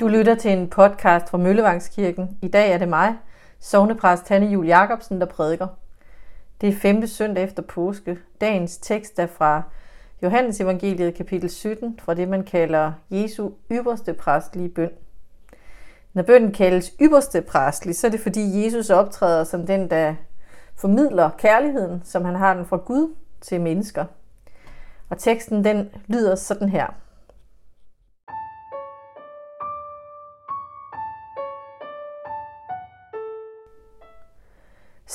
Du lytter til en podcast fra Møllevangskirken. I dag er det mig, sovnepræst Hanne Jul Jacobsen, der prædiker. Det er femte søndag efter påske. Dagens tekst er fra Johannes evangeliet kapitel 17, fra det man kalder Jesu ypperste præstlige bøn. Når bønnen kaldes ypperste præstlig, så er det fordi Jesus optræder som den, der formidler kærligheden, som han har den fra Gud til mennesker. Og teksten den lyder sådan her.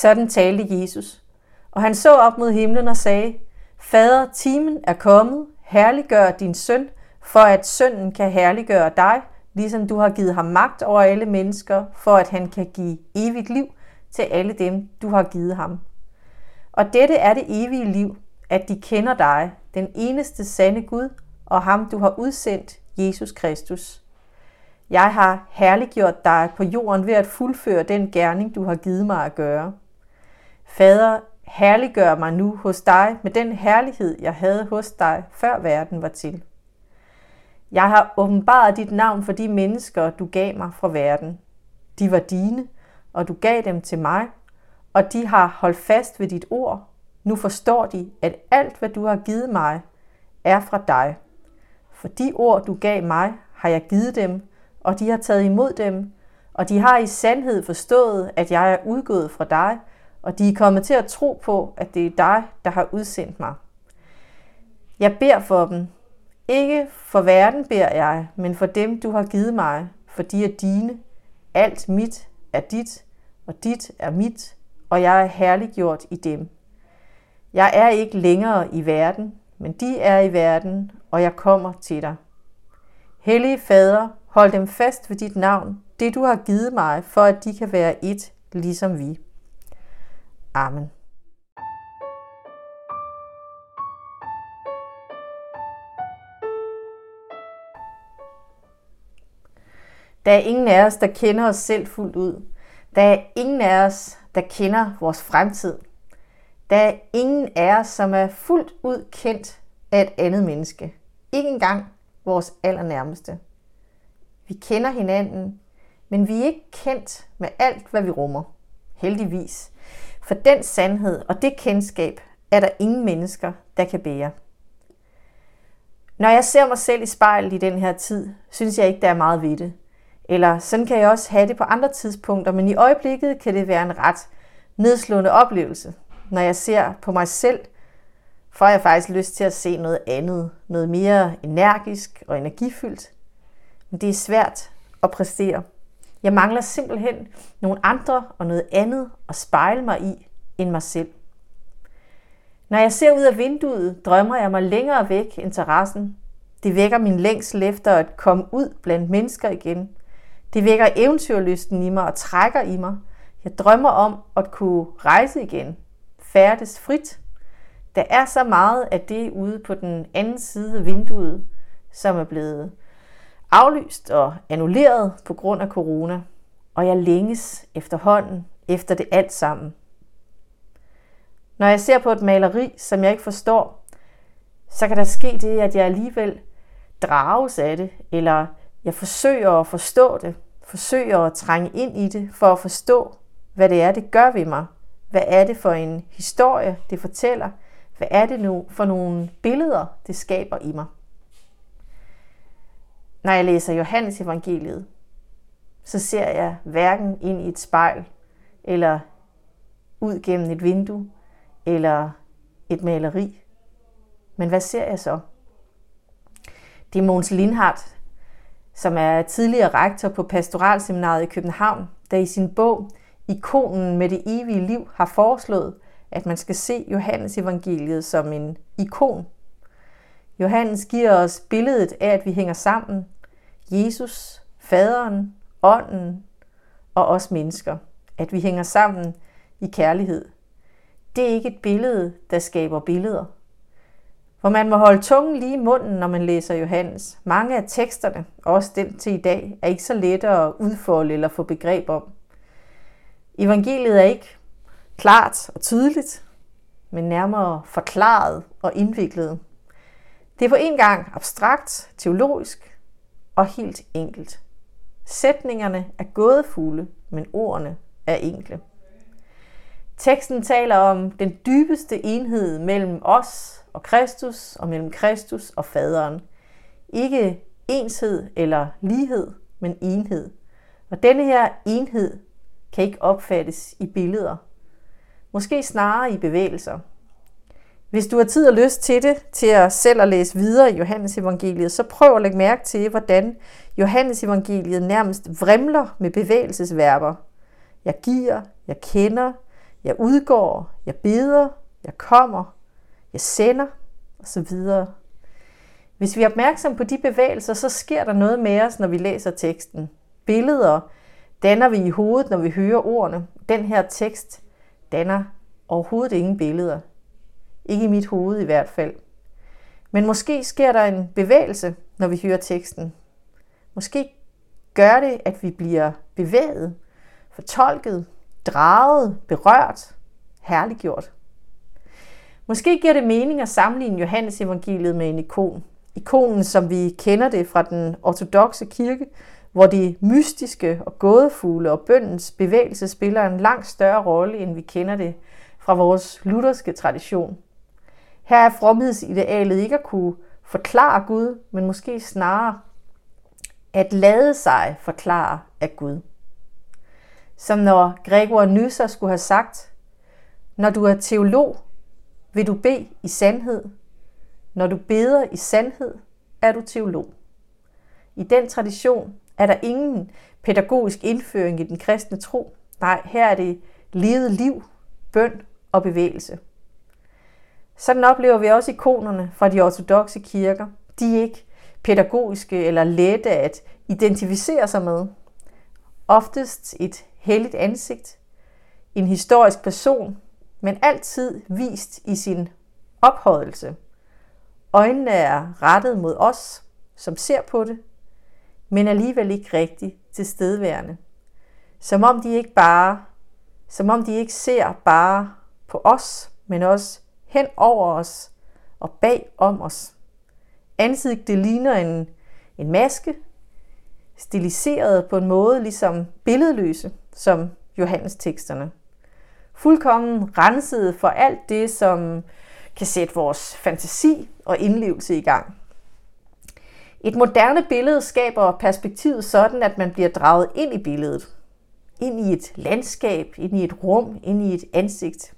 Sådan talte Jesus. Og han så op mod himlen og sagde, Fader, timen er kommet, herliggør din søn, for at sønnen kan herliggøre dig, ligesom du har givet ham magt over alle mennesker, for at han kan give evigt liv til alle dem, du har givet ham. Og dette er det evige liv, at de kender dig, den eneste sande Gud, og ham du har udsendt, Jesus Kristus. Jeg har herliggjort dig på jorden ved at fuldføre den gerning, du har givet mig at gøre. Fader, herliggør mig nu hos dig med den herlighed, jeg havde hos dig, før verden var til. Jeg har åbenbaret dit navn for de mennesker, du gav mig fra verden. De var dine, og du gav dem til mig, og de har holdt fast ved dit ord. Nu forstår de, at alt, hvad du har givet mig, er fra dig. For de ord, du gav mig, har jeg givet dem, og de har taget imod dem, og de har i sandhed forstået, at jeg er udgået fra dig, og de er kommet til at tro på, at det er dig, der har udsendt mig. Jeg beder for dem. Ikke for verden beder jeg, men for dem, du har givet mig, for de er dine. Alt mit er dit, og dit er mit, og jeg er herliggjort i dem. Jeg er ikke længere i verden, men de er i verden, og jeg kommer til dig. Hellige Fader, hold dem fast ved dit navn, det du har givet mig, for at de kan være et, ligesom vi. Amen. Der er ingen af os, der kender os selv fuldt ud. Der er ingen af os, der kender vores fremtid. Der er ingen af os, som er fuldt ud kendt af et andet menneske. Ikke engang vores allernærmeste. Vi kender hinanden, men vi er ikke kendt med alt, hvad vi rummer. Heldigvis. For den sandhed og det kendskab er der ingen mennesker, der kan bære. Når jeg ser mig selv i spejlet i den her tid, synes jeg ikke, der er meget ved det. Eller sådan kan jeg også have det på andre tidspunkter, men i øjeblikket kan det være en ret nedslående oplevelse. Når jeg ser på mig selv, får jeg faktisk lyst til at se noget andet, noget mere energisk og energifyldt. Men det er svært at præstere. Jeg mangler simpelthen nogle andre og noget andet at spejle mig i end mig selv. Når jeg ser ud af vinduet, drømmer jeg mig længere væk end terrassen. Det vækker min længsel efter at komme ud blandt mennesker igen. Det vækker eventyrlysten i mig og trækker i mig. Jeg drømmer om at kunne rejse igen, færdes frit. Der er så meget af det ude på den anden side af vinduet, som er blevet aflyst og annulleret på grund af corona, og jeg længes efterhånden efter det alt sammen. Når jeg ser på et maleri, som jeg ikke forstår, så kan der ske det, at jeg alligevel drages af det, eller jeg forsøger at forstå det, forsøger at trænge ind i det, for at forstå, hvad det er, det gør ved mig. Hvad er det for en historie, det fortæller? Hvad er det nu for nogle billeder, det skaber i mig? Når jeg læser Johannes evangeliet, så ser jeg hverken ind i et spejl, eller ud gennem et vindue, eller et maleri. Men hvad ser jeg så? Det er Måns Lindhardt, som er tidligere rektor på Pastoralseminaret i København, der i sin bog Ikonen med det evige liv har foreslået, at man skal se Johannes evangeliet som en ikon Johannes giver os billedet af, at vi hænger sammen. Jesus, faderen, ånden og os mennesker. At vi hænger sammen i kærlighed. Det er ikke et billede, der skaber billeder. For man må holde tungen lige i munden, når man læser Johannes. Mange af teksterne, også den til i dag, er ikke så lette at udfolde eller få begreb om. Evangeliet er ikke klart og tydeligt, men nærmere forklaret og indviklet. Det er på en gang abstrakt, teologisk og helt enkelt. Sætningerne er gådefulde, men ordene er enkle. Teksten taler om den dybeste enhed mellem os og Kristus, og mellem Kristus og Faderen. Ikke enshed eller lighed, men enhed. Og denne her enhed kan ikke opfattes i billeder. Måske snarere i bevægelser. Hvis du har tid og lyst til det, til at selv at læse videre i Johannes evangeliet, så prøv at lægge mærke til, hvordan Johannes evangeliet nærmest vrimler med bevægelsesverber. Jeg giver, jeg kender, jeg udgår, jeg beder, jeg kommer, jeg sender osv. Hvis vi er opmærksom på de bevægelser, så sker der noget med os, når vi læser teksten. Billeder danner vi i hovedet, når vi hører ordene. Den her tekst danner overhovedet ingen billeder. Ikke i mit hoved i hvert fald. Men måske sker der en bevægelse, når vi hører teksten. Måske gør det, at vi bliver bevæget, fortolket, draget, berørt, herliggjort. Måske giver det mening at sammenligne Johannes evangeliet med en ikon. Ikonen, som vi kender det fra den ortodoxe kirke, hvor de mystiske og gådefulde og bøndens bevægelse spiller en langt større rolle, end vi kender det fra vores lutherske tradition. Her er fromhedsidealet ikke at kunne forklare Gud, men måske snarere at lade sig forklare af Gud. Som når Gregor Nyser skulle have sagt, når du er teolog, vil du bede i sandhed. Når du beder i sandhed, er du teolog. I den tradition er der ingen pædagogisk indføring i den kristne tro. Nej, her er det levet liv, bøn og bevægelse. Sådan oplever vi også ikonerne fra de ortodoxe kirker. De er ikke pædagogiske eller lette at identificere sig med. Oftest et helligt ansigt, en historisk person, men altid vist i sin ophøjelse. Øjnene er rettet mod os, som ser på det, men alligevel ikke rigtig tilstedeværende. Som om de ikke bare, som om de ikke ser bare på os, men også hen over os og bag om os. Ansigtet ligner en, en maske, stiliseret på en måde ligesom billedløse, som Johannes teksterne. Fuldkommen renset for alt det, som kan sætte vores fantasi og indlevelse i gang. Et moderne billede skaber perspektivet sådan, at man bliver draget ind i billedet. Ind i et landskab, ind i et rum, ind i et ansigt.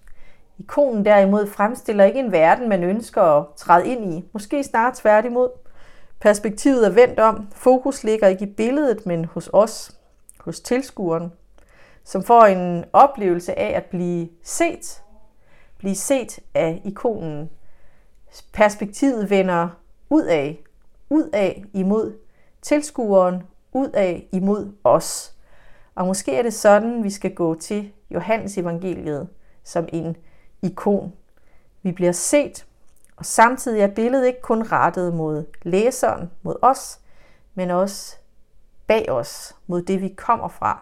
Ikonen derimod fremstiller ikke en verden, man ønsker at træde ind i. Måske snarere tværtimod. Perspektivet er vendt om. Fokus ligger ikke i billedet, men hos os, hos tilskueren, som får en oplevelse af at blive set. Blive set af ikonen. Perspektivet vender ud af, ud af imod tilskueren, ud af imod os. Og måske er det sådan, vi skal gå til Johannes evangeliet som en ikon. Vi bliver set, og samtidig er billedet ikke kun rettet mod læseren, mod os, men også bag os, mod det vi kommer fra.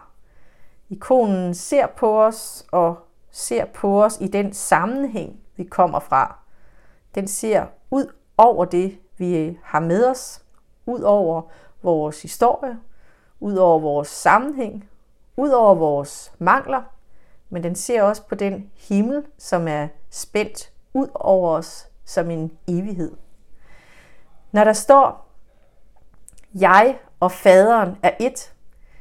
Ikonen ser på os og ser på os i den sammenhæng, vi kommer fra. Den ser ud over det, vi øh, har med os, ud over vores historie, ud over vores sammenhæng, ud over vores mangler, men den ser også på den himmel, som er spændt ud over os som en evighed. Når der står, jeg og faderen er et,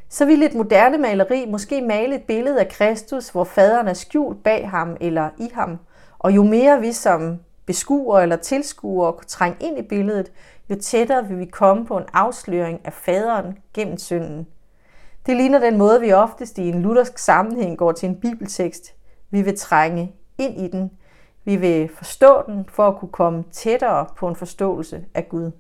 så vil et moderne maleri måske male et billede af Kristus, hvor faderen er skjult bag ham eller i ham. Og jo mere vi som beskuer eller tilskuer kunne trænge ind i billedet, jo tættere vil vi komme på en afsløring af faderen gennem synden. Det ligner den måde, vi oftest i en luthersk sammenhæng går til en bibeltekst. Vi vil trænge ind i den. Vi vil forstå den for at kunne komme tættere på en forståelse af Gud.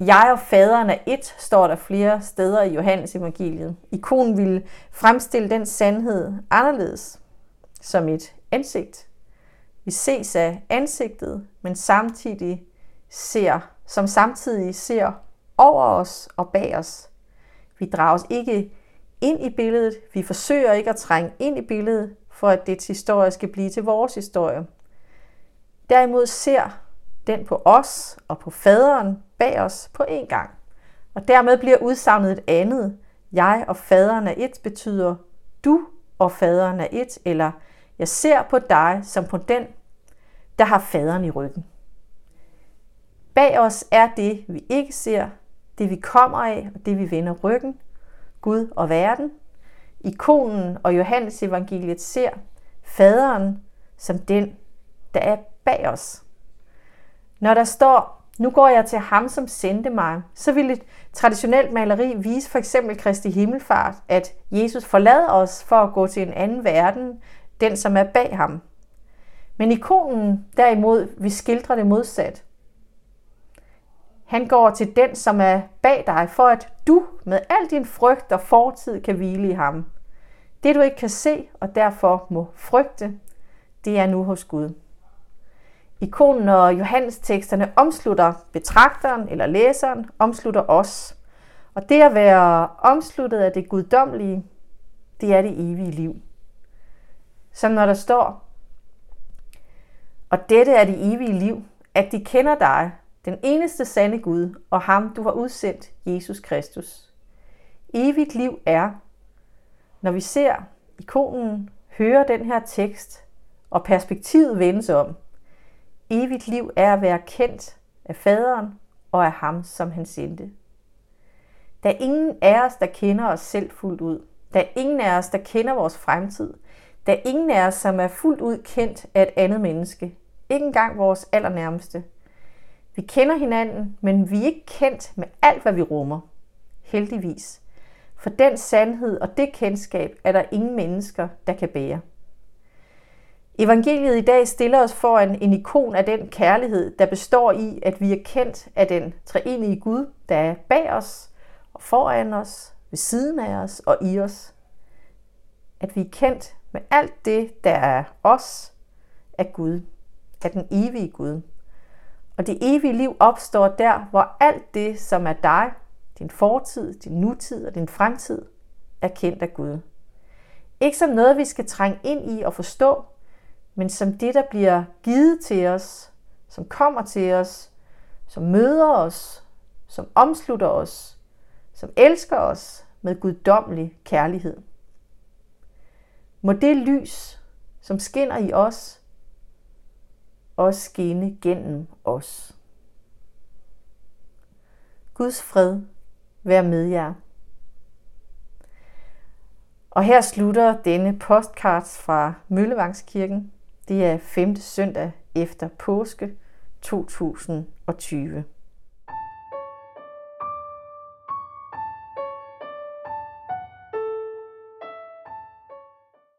Jeg og faderen er et, står der flere steder i Johannes evangeliet. Ikonen vil fremstille den sandhed anderledes, som et ansigt. Vi ses af ansigtet, men samtidig ser, som samtidig ser over os og bag os. Vi drages ikke ind i billedet. Vi forsøger ikke at trænge ind i billedet, for at dets historie skal blive til vores historie. Derimod ser den på os og på faderen bag os på én gang. Og dermed bliver udsagnet et andet. Jeg og faderen er et betyder du og faderen er et, eller jeg ser på dig som på den, der har faderen i ryggen. Bag os er det, vi ikke ser, det vi kommer af og det vi vender ryggen, Gud og verden. Ikonen og Johannes evangeliet ser faderen som den, der er bag os. Når der står, nu går jeg til ham, som sendte mig, så vil et traditionelt maleri vise for eksempel Kristi Himmelfart, at Jesus forlader os for at gå til en anden verden, den som er bag ham. Men ikonen derimod vil skildre det modsat. Han går til den, som er bag dig, for at du med al din frygt og fortid kan hvile i ham. Det du ikke kan se og derfor må frygte, det er nu hos Gud. Ikonen og Johannes teksterne omslutter betragteren eller læseren, omslutter os. Og det at være omsluttet af det guddommelige, det er det evige liv. Som når der står, og dette er det evige liv, at de kender dig, den eneste sande Gud, og ham du har udsendt, Jesus Kristus. Evigt liv er, når vi ser ikonen, hører den her tekst, og perspektivet vendes om. Evigt liv er at være kendt af faderen og af ham, som han sendte. Der er ingen af os, der kender os selv fuldt ud. Der er ingen af os, der kender vores fremtid. Der er ingen af os, som er fuldt ud kendt af et andet menneske. Ikke engang vores allernærmeste. Vi kender hinanden, men vi er ikke kendt med alt, hvad vi rummer. Heldigvis. For den sandhed og det kendskab er der ingen mennesker, der kan bære. Evangeliet i dag stiller os foran en ikon af den kærlighed, der består i, at vi er kendt af den treenige Gud, der er bag os og foran os, ved siden af os og i os. At vi er kendt med alt det, der er os, af Gud, af den evige Gud. Og det evige liv opstår der, hvor alt det, som er dig, din fortid, din nutid og din fremtid, er kendt af Gud. Ikke som noget, vi skal trænge ind i og forstå, men som det, der bliver givet til os, som kommer til os, som møder os, som omslutter os, som elsker os med guddommelig kærlighed. Må det lys, som skinner i os, og skinne gennem os. Guds fred vær med jer. Og her slutter denne postcards fra Møllevangskirken. Det er 5. søndag efter påske 2020.